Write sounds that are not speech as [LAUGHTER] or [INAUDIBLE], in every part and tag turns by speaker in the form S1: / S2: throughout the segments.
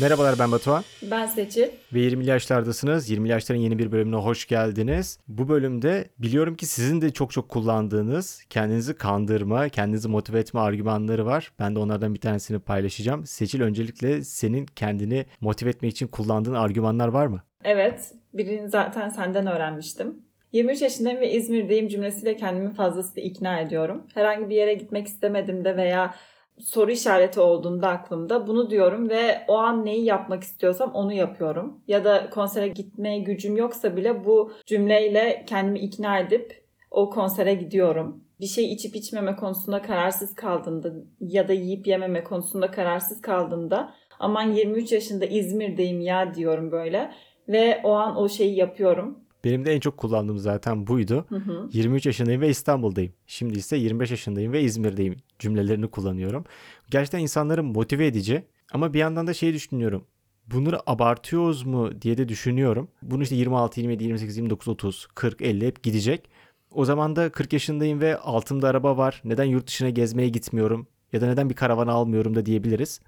S1: Merhabalar ben Batuhan.
S2: Ben Seçil.
S1: Ve 20'li yaşlardasınız. 20'li yaşların yeni bir bölümüne hoş geldiniz. Bu bölümde biliyorum ki sizin de çok çok kullandığınız kendinizi kandırma, kendinizi motive etme argümanları var. Ben de onlardan bir tanesini paylaşacağım. Seçil öncelikle senin kendini motive etmek için kullandığın argümanlar var mı?
S2: Evet. Birini zaten senden öğrenmiştim. 23 yaşındayım ve İzmir'deyim cümlesiyle kendimi fazlasıyla ikna ediyorum. Herhangi bir yere gitmek istemedim de veya soru işareti olduğunda aklımda bunu diyorum ve o an neyi yapmak istiyorsam onu yapıyorum. Ya da konsere gitmeye gücüm yoksa bile bu cümleyle kendimi ikna edip o konsere gidiyorum. Bir şey içip içmeme konusunda kararsız kaldığımda ya da yiyip yememe konusunda kararsız kaldığımda aman 23 yaşında İzmir'deyim ya diyorum böyle ve o an o şeyi yapıyorum.
S1: Benim de en çok kullandığım zaten buydu. Hı hı. 23 yaşındayım ve İstanbul'dayım. Şimdi ise 25 yaşındayım ve İzmir'deyim cümlelerini kullanıyorum. Gerçekten insanları motive edici ama bir yandan da şey düşünüyorum. Bunları abartıyoruz mu diye de düşünüyorum. Bunu işte 26, 27, 28, 29, 30, 40, 50 hep gidecek. O zaman da 40 yaşındayım ve altımda araba var. Neden yurt dışına gezmeye gitmiyorum? Ya da neden bir karavan almıyorum da diyebiliriz.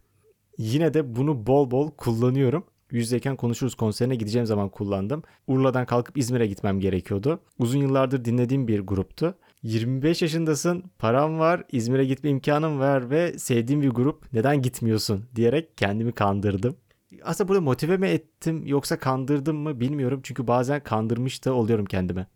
S1: Yine de bunu bol bol kullanıyorum yüzdeyken konuşuruz konserine gideceğim zaman kullandım. Urla'dan kalkıp İzmir'e gitmem gerekiyordu. Uzun yıllardır dinlediğim bir gruptu. 25 yaşındasın, param var, İzmir'e gitme imkanım var ve sevdiğim bir grup neden gitmiyorsun diyerek kendimi kandırdım. Aslında burada motive mi ettim yoksa kandırdım mı bilmiyorum. Çünkü bazen kandırmış da oluyorum kendime.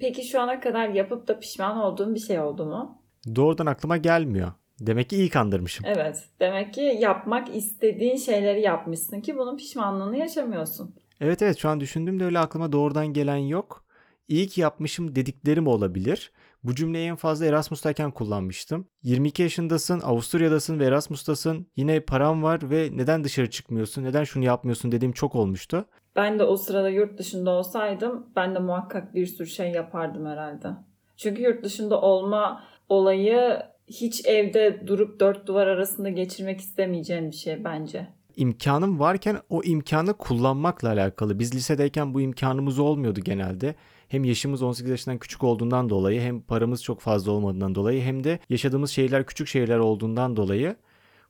S2: Peki şu ana kadar yapıp da pişman olduğun bir şey oldu mu?
S1: Doğrudan aklıma gelmiyor. Demek ki iyi kandırmışım.
S2: Evet. Demek ki yapmak istediğin şeyleri yapmışsın ki bunun pişmanlığını yaşamıyorsun.
S1: Evet evet şu an düşündüğümde öyle aklıma doğrudan gelen yok. İyi ki yapmışım dediklerim olabilir. Bu cümleyi en fazla Erasmus'tayken kullanmıştım. 22 yaşındasın, Avusturya'dasın ve Erasmus'tasın. Yine param var ve neden dışarı çıkmıyorsun, neden şunu yapmıyorsun dediğim çok olmuştu.
S2: Ben de o sırada yurt dışında olsaydım ben de muhakkak bir sürü şey yapardım herhalde. Çünkü yurt dışında olma olayı hiç evde durup dört duvar arasında geçirmek istemeyeceğin bir şey bence.
S1: İmkanım varken o imkanı kullanmakla alakalı. Biz lisedeyken bu imkanımız olmuyordu genelde. Hem yaşımız 18 yaşından küçük olduğundan dolayı hem paramız çok fazla olmadığından dolayı hem de yaşadığımız şehirler küçük şehirler olduğundan dolayı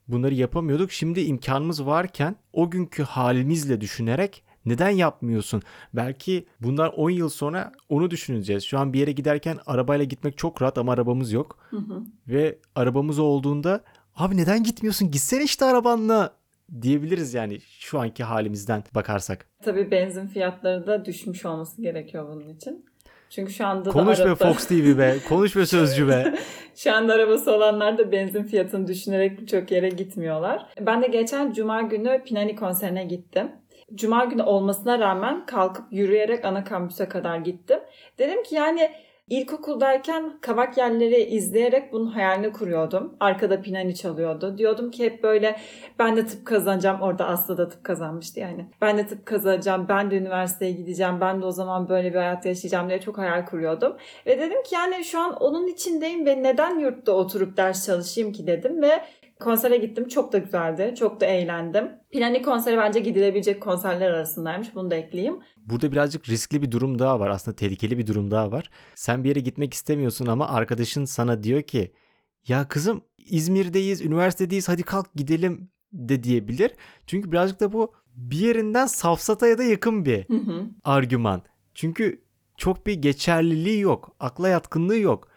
S1: bunları yapamıyorduk. Şimdi imkanımız varken o günkü halimizle düşünerek neden yapmıyorsun? Belki bundan 10 yıl sonra onu düşüneceğiz. Şu an bir yere giderken arabayla gitmek çok rahat ama arabamız yok. Hı hı. Ve arabamız olduğunda abi neden gitmiyorsun? Gitsene işte arabanla diyebiliriz yani şu anki halimizden bakarsak.
S2: Tabii benzin fiyatları da düşmüş olması gerekiyor bunun için. Çünkü şu anda
S1: Konuş
S2: da
S1: arada... be Fox TV be. Konuş be Sözcü be.
S2: şu anda arabası olanlar da benzin fiyatını düşünerek birçok yere gitmiyorlar. Ben de geçen cuma günü Pinani konserine gittim. Cuma günü olmasına rağmen kalkıp yürüyerek ana kampüse kadar gittim. Dedim ki yani İlkokuldayken kavak yerleri izleyerek bunun hayalini kuruyordum. Arkada pinani çalıyordu. Diyordum ki hep böyle ben de tıp kazanacağım. Orada Aslı da tıp kazanmıştı yani. Ben de tıp kazanacağım. Ben de üniversiteye gideceğim. Ben de o zaman böyle bir hayat yaşayacağım diye çok hayal kuruyordum. Ve dedim ki yani şu an onun içindeyim ve neden yurtta oturup ders çalışayım ki dedim ve Konsere gittim. Çok da güzeldi. Çok da eğlendim. Pinani konseri bence gidilebilecek konserler arasındaymış. Bunu da ekleyeyim.
S1: Burada birazcık riskli bir durum daha var. Aslında tehlikeli bir durum daha var. Sen bir yere gitmek istemiyorsun ama arkadaşın sana diyor ki ya kızım İzmir'deyiz, üniversitedeyiz hadi kalk gidelim de diyebilir. Çünkü birazcık da bu bir yerinden safsataya da yakın bir hı hı. argüman. Çünkü çok bir geçerliliği yok. Akla yatkınlığı yok.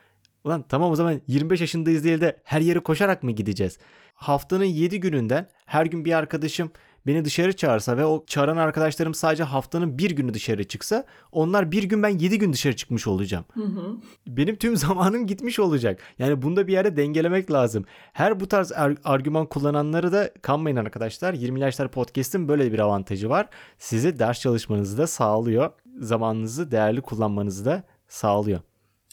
S1: Ulan tamam o zaman 25 yaşındayız değil de her yere koşarak mı gideceğiz? Haftanın 7 gününden her gün bir arkadaşım beni dışarı çağırsa ve o çağıran arkadaşlarım sadece haftanın bir günü dışarı çıksa onlar bir gün ben 7 gün dışarı çıkmış olacağım. Hı hı. Benim tüm [LAUGHS] zamanım gitmiş olacak. Yani bunda bir yerde dengelemek lazım. Her bu tarz ar- argüman kullananları da kanmayın arkadaşlar. 20 yaşlar podcast'in böyle bir avantajı var. Size ders çalışmanızı da sağlıyor. Zamanınızı değerli kullanmanızı da sağlıyor.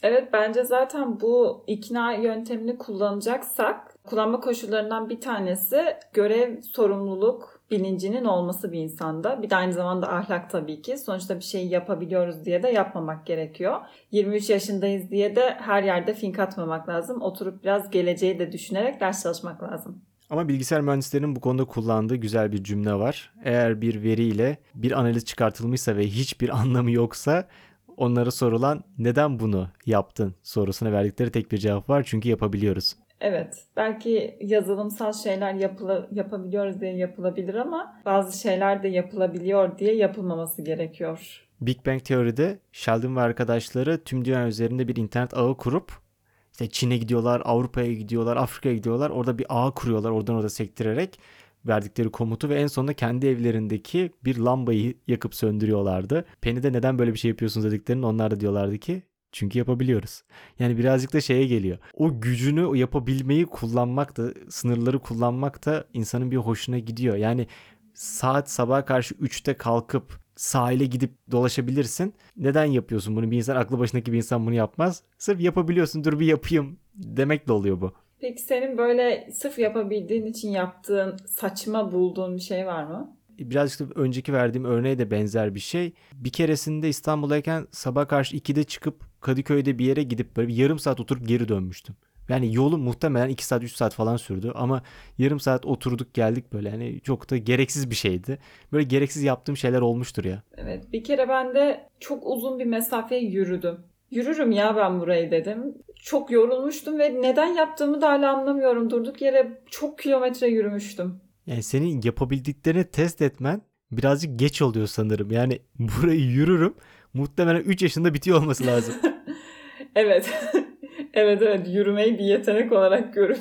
S2: Evet bence zaten bu ikna yöntemini kullanacaksak kullanma koşullarından bir tanesi görev, sorumluluk bilincinin olması bir insanda. Bir de aynı zamanda ahlak tabii ki. Sonuçta bir şeyi yapabiliyoruz diye de yapmamak gerekiyor. 23 yaşındayız diye de her yerde fink atmamak lazım. Oturup biraz geleceği de düşünerek ders çalışmak lazım.
S1: Ama bilgisayar mühendislerinin bu konuda kullandığı güzel bir cümle var. Eğer bir veriyle bir analiz çıkartılmışsa ve hiçbir [LAUGHS] anlamı yoksa onlara sorulan neden bunu yaptın sorusuna verdikleri tek bir cevap var çünkü yapabiliyoruz.
S2: Evet. Belki yazılımsal şeyler yapıla, yapabiliyoruz diye yapılabilir ama bazı şeyler de yapılabiliyor diye yapılmaması gerekiyor.
S1: Big Bang Teori'de Sheldon ve arkadaşları tüm dünya üzerinde bir internet ağı kurup işte Çin'e gidiyorlar, Avrupa'ya gidiyorlar, Afrika'ya gidiyorlar. Orada bir ağ kuruyorlar oradan orada sektirerek verdikleri komutu ve en sonunda kendi evlerindeki bir lambayı yakıp söndürüyorlardı. Penny'de neden böyle bir şey yapıyorsunuz dediklerinde onlar da diyorlardı ki çünkü yapabiliyoruz. Yani birazcık da şeye geliyor. O gücünü yapabilmeyi kullanmak da sınırları kullanmak da insanın bir hoşuna gidiyor. Yani saat sabah karşı 3'te kalkıp sahile gidip dolaşabilirsin. Neden yapıyorsun bunu? Bir insan aklı başındaki bir insan bunu yapmaz. Sırf yapabiliyorsun dur bir yapayım demekle oluyor bu.
S2: Peki senin böyle sırf yapabildiğin için yaptığın saçma bulduğun bir şey var mı?
S1: Birazcık da önceki verdiğim örneğe de benzer bir şey. Bir keresinde İstanbul'dayken sabah karşı 2'de çıkıp Kadıköy'de bir yere gidip böyle bir yarım saat oturup geri dönmüştüm. Yani yolu muhtemelen 2 saat 3 saat falan sürdü ama yarım saat oturduk geldik böyle yani çok da gereksiz bir şeydi. Böyle gereksiz yaptığım şeyler olmuştur ya.
S2: Evet bir kere ben de çok uzun bir mesafeye yürüdüm. Yürürüm ya ben burayı dedim. Çok yorulmuştum ve neden yaptığımı da hala anlamıyorum. Durduk yere çok kilometre yürümüştüm.
S1: Yani senin yapabildiklerini test etmen birazcık geç oluyor sanırım. Yani [LAUGHS] burayı yürürüm muhtemelen 3 yaşında bitiyor olması lazım. [LAUGHS]
S2: evet. [LAUGHS] evet evet yürümeyi bir yetenek olarak görüp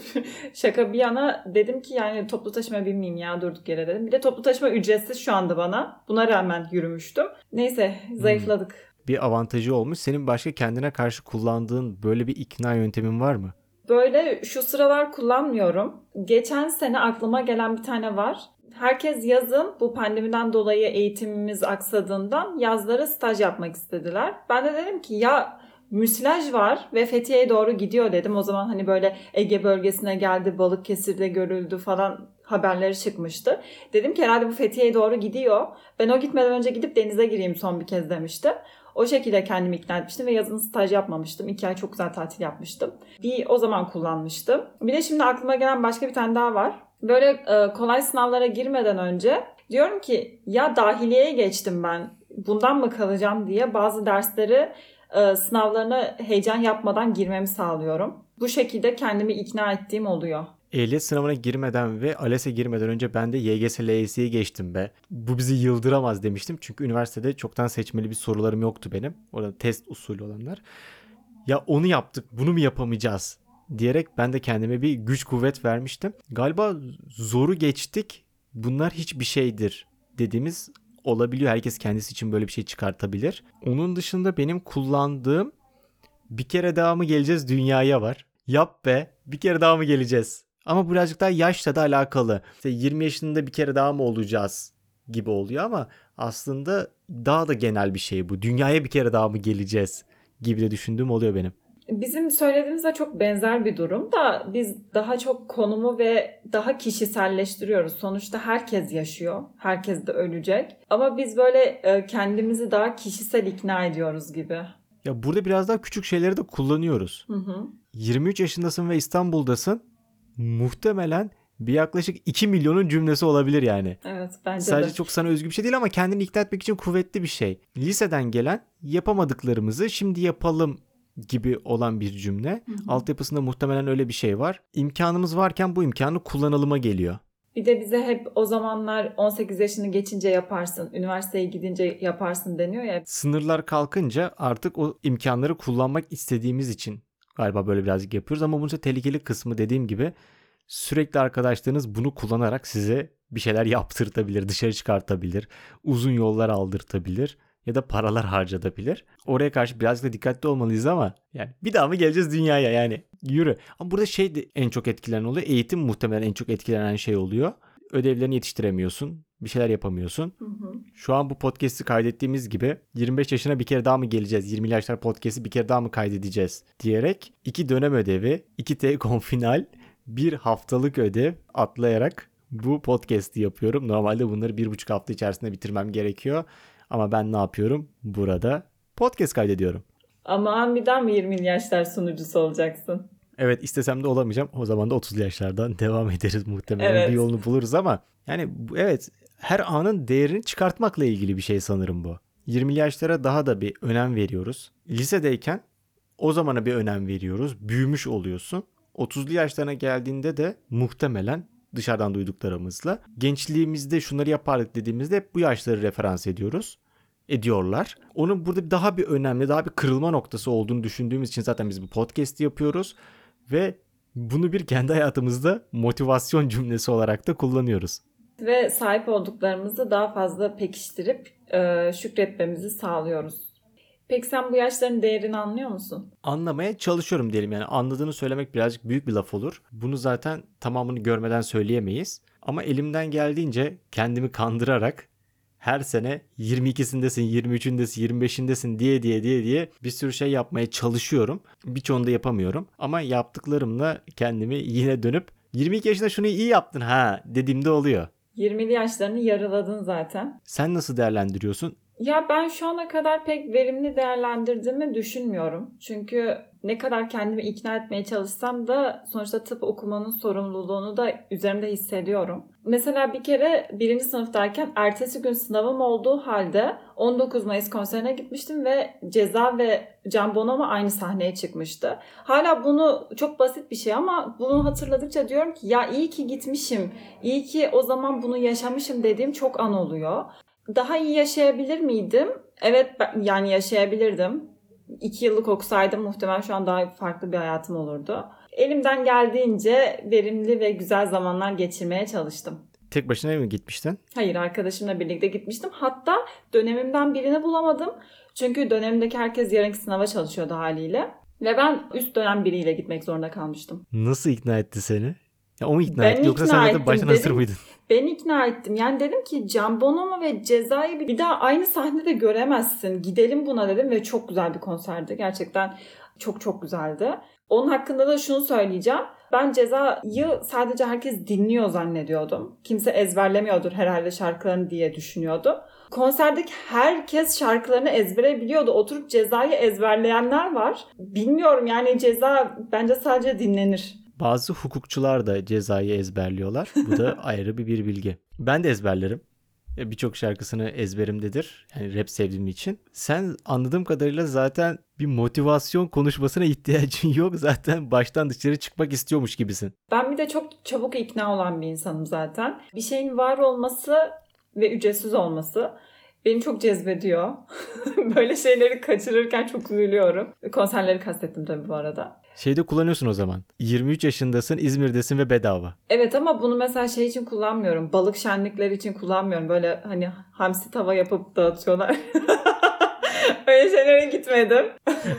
S2: şaka bir yana dedim ki yani toplu taşıma binmeyeyim ya durduk yere dedim. Bir de toplu taşıma ücretsiz şu anda bana. Buna rağmen yürümüştüm. Neyse zayıfladık. Hmm
S1: bir avantajı olmuş. Senin başka kendine karşı kullandığın böyle bir ikna yöntemin var mı?
S2: Böyle şu sıralar kullanmıyorum. Geçen sene aklıma gelen bir tane var. Herkes yazın bu pandemiden dolayı eğitimimiz aksadığından yazları staj yapmak istediler. Ben de dedim ki ya müsilaj var ve Fethiye'ye doğru gidiyor dedim. O zaman hani böyle Ege bölgesine geldi, Balıkesir'de görüldü falan haberleri çıkmıştı. Dedim ki herhalde bu Fethiye'ye doğru gidiyor. Ben o gitmeden önce gidip denize gireyim son bir kez demiştim. O şekilde kendimi ikna etmiştim ve yazın staj yapmamıştım. İki ay çok güzel tatil yapmıştım. Bir o zaman kullanmıştım. Bir de şimdi aklıma gelen başka bir tane daha var. Böyle e, kolay sınavlara girmeden önce diyorum ki ya dahiliyeye geçtim ben bundan mı kalacağım diye bazı dersleri e, sınavlarına heyecan yapmadan girmemi sağlıyorum. Bu şekilde kendimi ikna ettiğim oluyor.
S1: Ehliyet sınavına girmeden ve ALES'e girmeden önce ben de YGS LYS'yi geçtim be. Bu bizi yıldıramaz demiştim. Çünkü üniversitede çoktan seçmeli bir sorularım yoktu benim. Orada test usulü olanlar. Ya onu yaptık bunu mu yapamayacağız diyerek ben de kendime bir güç kuvvet vermiştim. Galiba zoru geçtik bunlar hiçbir şeydir dediğimiz olabiliyor. Herkes kendisi için böyle bir şey çıkartabilir. Onun dışında benim kullandığım bir kere daha mı geleceğiz dünyaya var. Yap be bir kere daha mı geleceğiz? Ama birazcık daha yaşla da alakalı. İşte 20 yaşında bir kere daha mı olacağız gibi oluyor ama aslında daha da genel bir şey bu. Dünyaya bir kere daha mı geleceğiz gibi de düşündüğüm oluyor benim.
S2: Bizim söylediğimizde çok benzer bir durum da biz daha çok konumu ve daha kişiselleştiriyoruz. Sonuçta herkes yaşıyor. Herkes de ölecek. Ama biz böyle e, kendimizi daha kişisel ikna ediyoruz gibi.
S1: Ya burada biraz daha küçük şeyleri de kullanıyoruz.
S2: Hı hı.
S1: 23 yaşındasın ve İstanbul'dasın. Muhtemelen bir yaklaşık 2 milyonun cümlesi olabilir yani.
S2: Evet bence
S1: Sadece
S2: de.
S1: çok sana özgü bir şey değil ama kendini ikna etmek için kuvvetli bir şey. Liseden gelen yapamadıklarımızı şimdi yapalım gibi olan bir cümle.
S2: Hı hı.
S1: Altyapısında muhtemelen öyle bir şey var. İmkanımız varken bu imkanı kullanılıma geliyor.
S2: Bir de bize hep o zamanlar 18 yaşını geçince yaparsın, üniversiteye gidince yaparsın deniyor ya.
S1: Sınırlar kalkınca artık o imkanları kullanmak istediğimiz için galiba böyle birazcık yapıyoruz ama bunun tehlikeli kısmı dediğim gibi sürekli arkadaşlarınız bunu kullanarak size bir şeyler yaptırtabilir, dışarı çıkartabilir, uzun yollar aldırtabilir ya da paralar harcatabilir. Oraya karşı birazcık da dikkatli olmalıyız ama yani bir daha mı geleceğiz dünyaya yani yürü. Ama burada şey de en çok etkilenen oluyor. Eğitim muhtemelen en çok etkilenen şey oluyor. Ödevlerini yetiştiremiyorsun. Bir şeyler yapamıyorsun.
S2: Hı hı.
S1: Şu an bu podcast'i kaydettiğimiz gibi 25 yaşına bir kere daha mı geleceğiz? 20 yaşlar podcast'i bir kere daha mı kaydedeceğiz? Diyerek iki dönem ödevi, iki T-Kon [LAUGHS] final, bir haftalık ödev atlayarak bu podcast'i yapıyorum. Normalde bunları bir buçuk hafta içerisinde bitirmem gerekiyor. Ama ben ne yapıyorum? Burada podcast kaydediyorum.
S2: Aman bir daha mı 20 yaşlar sunucusu olacaksın?
S1: Evet istesem de olamayacağım. O zaman da 30 yaşlardan [LAUGHS] devam ederiz muhtemelen.
S2: Evet.
S1: Bir yolunu buluruz ama yani evet her anın değerini çıkartmakla ilgili bir şey sanırım bu. 20 yaşlara daha da bir önem veriyoruz. Lisedeyken o zamana bir önem veriyoruz. Büyümüş oluyorsun. 30'lu yaşlarına geldiğinde de muhtemelen dışarıdan duyduklarımızla gençliğimizde şunları yapardık dediğimizde hep bu yaşları referans ediyoruz ediyorlar. Onun burada daha bir önemli, daha bir kırılma noktası olduğunu düşündüğümüz için zaten biz bu podcast'i yapıyoruz ve bunu bir kendi hayatımızda motivasyon cümlesi olarak da kullanıyoruz.
S2: Ve sahip olduklarımızı daha fazla pekiştirip e, şükretmemizi sağlıyoruz. Peki sen bu yaşların değerini anlıyor musun?
S1: Anlamaya çalışıyorum diyelim yani anladığını söylemek birazcık büyük bir laf olur. Bunu zaten tamamını görmeden söyleyemeyiz. Ama elimden geldiğince kendimi kandırarak her sene 22'sindesin, 23'ündesin, 25'indesin diye diye diye diye bir sürü şey yapmaya çalışıyorum. Birçoğunu da yapamıyorum. Ama yaptıklarımla kendimi yine dönüp 22 yaşında şunu iyi yaptın ha dediğimde oluyor.
S2: 20'li yaşlarını yarıladın zaten.
S1: Sen nasıl değerlendiriyorsun?
S2: Ya ben şu ana kadar pek verimli değerlendirdiğimi düşünmüyorum. Çünkü ne kadar kendimi ikna etmeye çalışsam da sonuçta tıp okumanın sorumluluğunu da üzerimde hissediyorum. Mesela bir kere birinci sınıftayken ertesi gün sınavım olduğu halde 19 Mayıs konserine gitmiştim ve Ceza ve Can Bonomo aynı sahneye çıkmıştı. Hala bunu çok basit bir şey ama bunu hatırladıkça diyorum ki ya iyi ki gitmişim, iyi ki o zaman bunu yaşamışım dediğim çok an oluyor. Daha iyi yaşayabilir miydim? Evet yani yaşayabilirdim. İki yıllık okusaydım muhtemelen şu an daha farklı bir hayatım olurdu. Elimden geldiğince verimli ve güzel zamanlar geçirmeye çalıştım.
S1: Tek başına mı gitmiştin?
S2: Hayır arkadaşımla birlikte gitmiştim. Hatta dönemimden birini bulamadım. Çünkü dönemimdeki herkes yarınki sınava çalışıyordu haliyle. Ve ben üst dönem biriyle gitmek zorunda kalmıştım.
S1: Nasıl ikna etti seni? Ya o mu ikna
S2: Ben
S1: etti yoksa
S2: ikna
S1: sen zaten baştan hazır mıydın? [LAUGHS]
S2: Ben ikna ettim. Yani dedim ki Can Bonomo ve Ceza'yı bir daha aynı sahnede göremezsin. Gidelim buna dedim ve çok güzel bir konserdi. Gerçekten çok çok güzeldi. Onun hakkında da şunu söyleyeceğim. Ben Ceza'yı sadece herkes dinliyor zannediyordum. Kimse ezberlemiyordur herhalde şarkılarını diye düşünüyordum. Konserdeki herkes şarkılarını ezbere biliyordu. Oturup Ceza'yı ezberleyenler var. Bilmiyorum yani Ceza bence sadece dinlenir.
S1: Bazı hukukçular da cezayı ezberliyorlar. Bu da [LAUGHS] ayrı bir, bir bilgi. Ben de ezberlerim. E, Birçok şarkısını ezberimdedir. Yani rap sevdiğim için. Sen anladığım kadarıyla zaten bir motivasyon konuşmasına ihtiyacın [LAUGHS] yok. Zaten baştan dışarı çıkmak istiyormuş gibisin.
S2: Ben bir de çok çabuk ikna olan bir insanım zaten. Bir şeyin var olması ve ücretsiz olması beni çok cezbediyor. [LAUGHS] Böyle şeyleri kaçırırken çok üzülüyorum. Konserleri kastettim tabii bu arada.
S1: Şeyde kullanıyorsun o zaman. 23 yaşındasın, İzmir'desin ve bedava.
S2: Evet ama bunu mesela şey için kullanmıyorum. Balık şenlikleri için kullanmıyorum. Böyle hani hamsi tava yapıp dağıtıyorlar. [LAUGHS] Öyle şeylere gitmedim.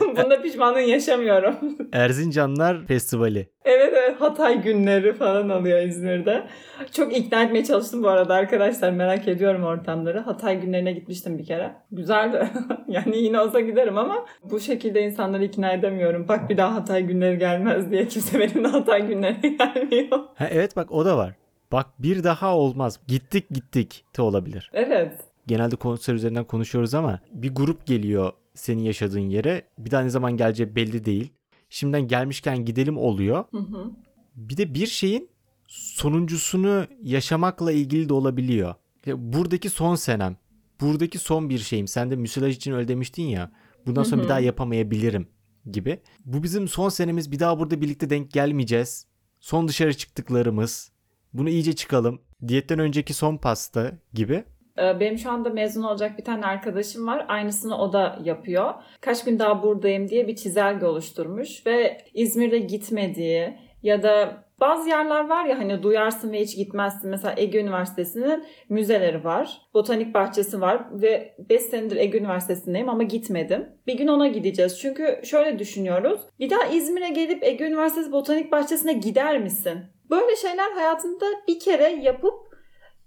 S2: [LAUGHS] Bunda pişmanlığın yaşamıyorum. [LAUGHS]
S1: Erzincanlar Festivali.
S2: Evet evet Hatay günleri falan oluyor İzmir'de. Çok ikna etmeye çalıştım bu arada arkadaşlar. Merak ediyorum ortamları. Hatay günlerine gitmiştim bir kere. Güzeldi. [LAUGHS] yani yine olsa giderim ama bu şekilde insanları ikna edemiyorum. Bak bir daha Hatay günleri gelmez diye kimse benimle Hatay günlerine gelmiyor.
S1: Ha, evet bak o da var. Bak bir daha olmaz. Gittik gittik de olabilir.
S2: Evet.
S1: Genelde konser üzerinden konuşuyoruz ama bir grup geliyor senin yaşadığın yere. Bir daha ne zaman geleceği belli değil. Şimdiden gelmişken gidelim oluyor.
S2: Hı hı.
S1: Bir de bir şeyin sonuncusunu yaşamakla ilgili de olabiliyor. Buradaki son senem. Buradaki son bir şeyim. Sen de müsilaj için öyle demiştin ya. Bundan sonra
S2: Hı
S1: bir
S2: hı.
S1: daha yapamayabilirim gibi. Bu bizim son senemiz. Bir daha burada birlikte denk gelmeyeceğiz. Son dışarı çıktıklarımız. Bunu iyice çıkalım. Diyetten önceki son pasta gibi.
S2: Ee, Benim şu anda mezun olacak bir tane arkadaşım var. Aynısını o da yapıyor. Kaç gün daha buradayım diye bir çizelge oluşturmuş ve İzmir'de gitmediği ya da bazı yerler var ya hani duyarsın ve hiç gitmezsin. Mesela Ege Üniversitesi'nin müzeleri var. Botanik bahçesi var ve 5 senedir Ege Üniversitesi'ndeyim ama gitmedim. Bir gün ona gideceğiz. Çünkü şöyle düşünüyoruz. Bir daha İzmir'e gelip Ege Üniversitesi Botanik Bahçesi'ne gider misin? Böyle şeyler hayatında bir kere yapıp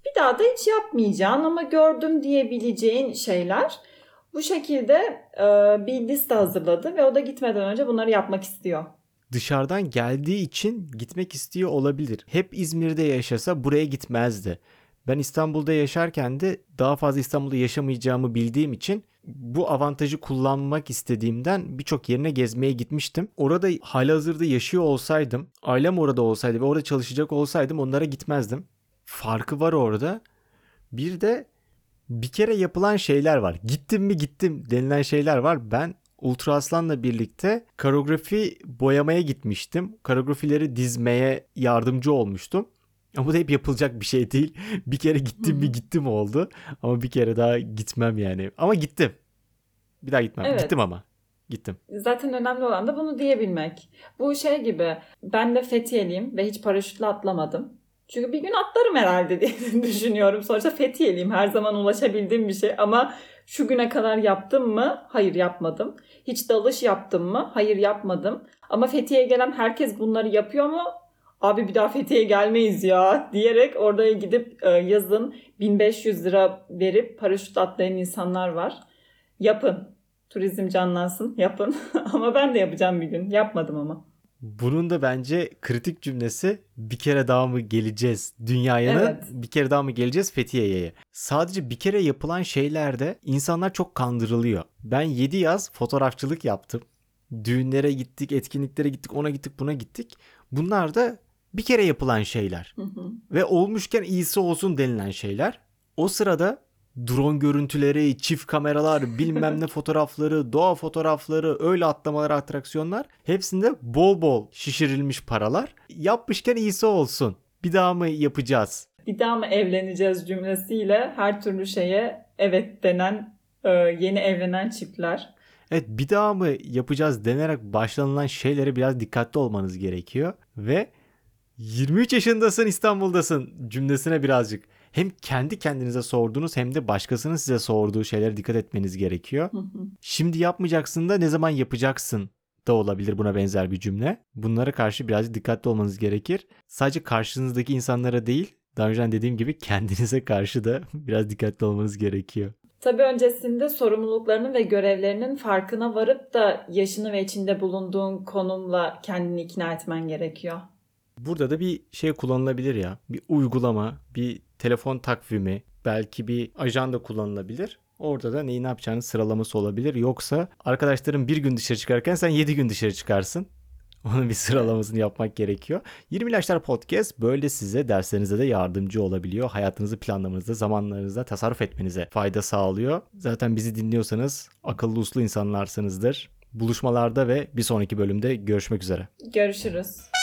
S2: bir daha da hiç yapmayacağın ama gördüm diyebileceğin şeyler. Bu şekilde e, bir liste hazırladı ve o da gitmeden önce bunları yapmak istiyor.
S1: Dışarıdan geldiği için gitmek istiyor olabilir. Hep İzmir'de yaşasa buraya gitmezdi. Ben İstanbul'da yaşarken de daha fazla İstanbul'da yaşamayacağımı bildiğim için bu avantajı kullanmak istediğimden birçok yerine gezmeye gitmiştim. Orada halihazırda yaşıyor olsaydım, ailem orada olsaydı ve orada çalışacak olsaydım onlara gitmezdim. Farkı var orada. Bir de bir kere yapılan şeyler var. Gittim mi gittim denilen şeyler var. Ben Ultra Aslan'la birlikte karografi boyamaya gitmiştim. Karografileri dizmeye yardımcı olmuştum. Ama bu da hep yapılacak bir şey değil. [LAUGHS] Bir kere gittim mi gittim oldu. Ama bir kere daha gitmem yani. Ama gittim. Bir daha gitmem.
S2: Evet.
S1: Gittim ama. Gittim.
S2: Zaten önemli olan da bunu diyebilmek. Bu şey gibi ben de Fethiye'liyim ve hiç paraşütle atlamadım. Çünkü bir gün atlarım herhalde diye [LAUGHS] düşünüyorum. Sonuçta Fethiye'liyim her zaman ulaşabildiğim bir şey ama şu güne kadar yaptım mı? Hayır yapmadım. Hiç dalış yaptım mı? Hayır yapmadım. Ama Fethiye'ye gelen herkes bunları yapıyor mu? Abi bir daha Fethiye'ye gelmeyiz ya [LAUGHS] diyerek oraya gidip e, yazın 1500 lira verip paraşüt atlayan insanlar var. Yapın. Turizm canlansın. Yapın. [LAUGHS] ama ben de yapacağım bir gün. Yapmadım ama.
S1: Bunun da bence kritik cümlesi bir kere daha mı geleceğiz dünyaya
S2: Evet.
S1: bir kere daha mı geleceğiz Fethiye'ye. Sadece bir kere yapılan şeylerde insanlar çok kandırılıyor. Ben 7 yaz fotoğrafçılık yaptım. Düğünlere gittik, etkinliklere gittik, ona gittik, buna gittik. Bunlar da bir kere yapılan şeyler.
S2: Hı hı.
S1: Ve olmuşken iyisi olsun denilen şeyler. O sırada drone görüntüleri, çift kameralar, bilmem ne [LAUGHS] fotoğrafları, doğa fotoğrafları, öyle atlamalar, atraksiyonlar hepsinde bol bol şişirilmiş paralar. Yapmışken iyisi olsun. Bir daha mı yapacağız?
S2: bir daha mı evleneceğiz cümlesiyle her türlü şeye evet denen e, yeni evlenen çiftler.
S1: Evet bir daha mı yapacağız denerek başlanılan şeylere biraz dikkatli olmanız gerekiyor. Ve 23 yaşındasın İstanbul'dasın cümlesine birazcık hem kendi kendinize sorduğunuz hem de başkasının size sorduğu şeylere dikkat etmeniz gerekiyor.
S2: Hı hı.
S1: Şimdi yapmayacaksın da ne zaman yapacaksın da olabilir buna benzer bir cümle. Bunlara karşı birazcık dikkatli olmanız gerekir. Sadece karşınızdaki insanlara değil, daha önce dediğim gibi kendinize karşı da [LAUGHS] biraz dikkatli olmanız gerekiyor.
S2: Tabii öncesinde sorumluluklarının ve görevlerinin farkına varıp da yaşını ve içinde bulunduğun konumla kendini ikna etmen gerekiyor.
S1: Burada da bir şey kullanılabilir ya. Bir uygulama, bir telefon takvimi, belki bir ajanda kullanılabilir. Orada da neyi ne yapacağını sıralaması olabilir. Yoksa arkadaşların bir gün dışarı çıkarken sen 7 gün dışarı çıkarsın. [LAUGHS] Onun bir sıralamasını yapmak gerekiyor. 20 İlaçlar Podcast böyle size derslerinize de yardımcı olabiliyor. Hayatınızı planlamanızda, zamanlarınızda tasarruf etmenize fayda sağlıyor. Zaten bizi dinliyorsanız akıllı uslu insanlarsınızdır. Buluşmalarda ve bir sonraki bölümde görüşmek üzere.
S2: Görüşürüz.